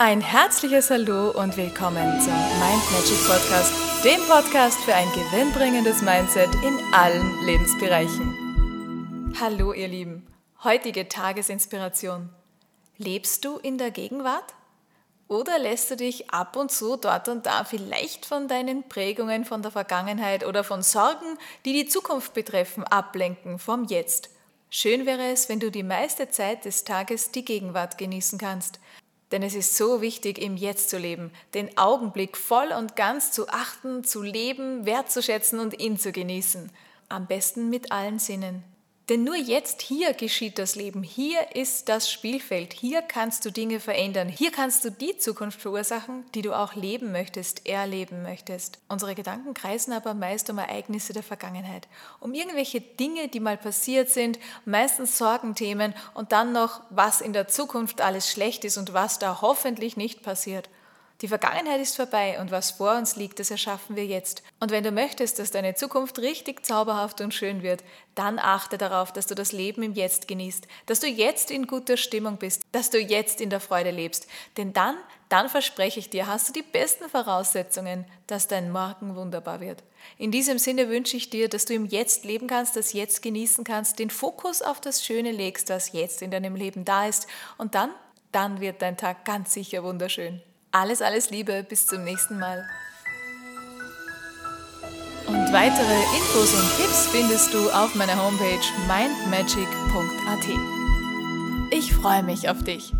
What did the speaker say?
Ein herzliches Hallo und willkommen zum Mind Magic Podcast, dem Podcast für ein gewinnbringendes Mindset in allen Lebensbereichen. Hallo ihr Lieben, heutige Tagesinspiration. Lebst du in der Gegenwart? Oder lässt du dich ab und zu dort und da vielleicht von deinen Prägungen von der Vergangenheit oder von Sorgen, die die Zukunft betreffen, ablenken vom Jetzt? Schön wäre es, wenn du die meiste Zeit des Tages die Gegenwart genießen kannst. Denn es ist so wichtig, im Jetzt zu leben, den Augenblick voll und ganz zu achten, zu leben, wertzuschätzen und ihn zu genießen. Am besten mit allen Sinnen. Denn nur jetzt hier geschieht das Leben, hier ist das Spielfeld, hier kannst du Dinge verändern, hier kannst du die Zukunft verursachen, die du auch leben möchtest, erleben möchtest. Unsere Gedanken kreisen aber meist um Ereignisse der Vergangenheit, um irgendwelche Dinge, die mal passiert sind, meistens Sorgenthemen und dann noch, was in der Zukunft alles schlecht ist und was da hoffentlich nicht passiert. Die Vergangenheit ist vorbei und was vor uns liegt, das erschaffen wir jetzt. Und wenn du möchtest, dass deine Zukunft richtig zauberhaft und schön wird, dann achte darauf, dass du das Leben im Jetzt genießt, dass du jetzt in guter Stimmung bist, dass du jetzt in der Freude lebst. Denn dann, dann verspreche ich dir, hast du die besten Voraussetzungen, dass dein Morgen wunderbar wird. In diesem Sinne wünsche ich dir, dass du im Jetzt leben kannst, das Jetzt genießen kannst, den Fokus auf das Schöne legst, was jetzt in deinem Leben da ist. Und dann, dann wird dein Tag ganz sicher wunderschön. Alles, alles Liebe, bis zum nächsten Mal. Und weitere Infos und Tipps findest du auf meiner Homepage mindmagic.at. Ich freue mich auf dich.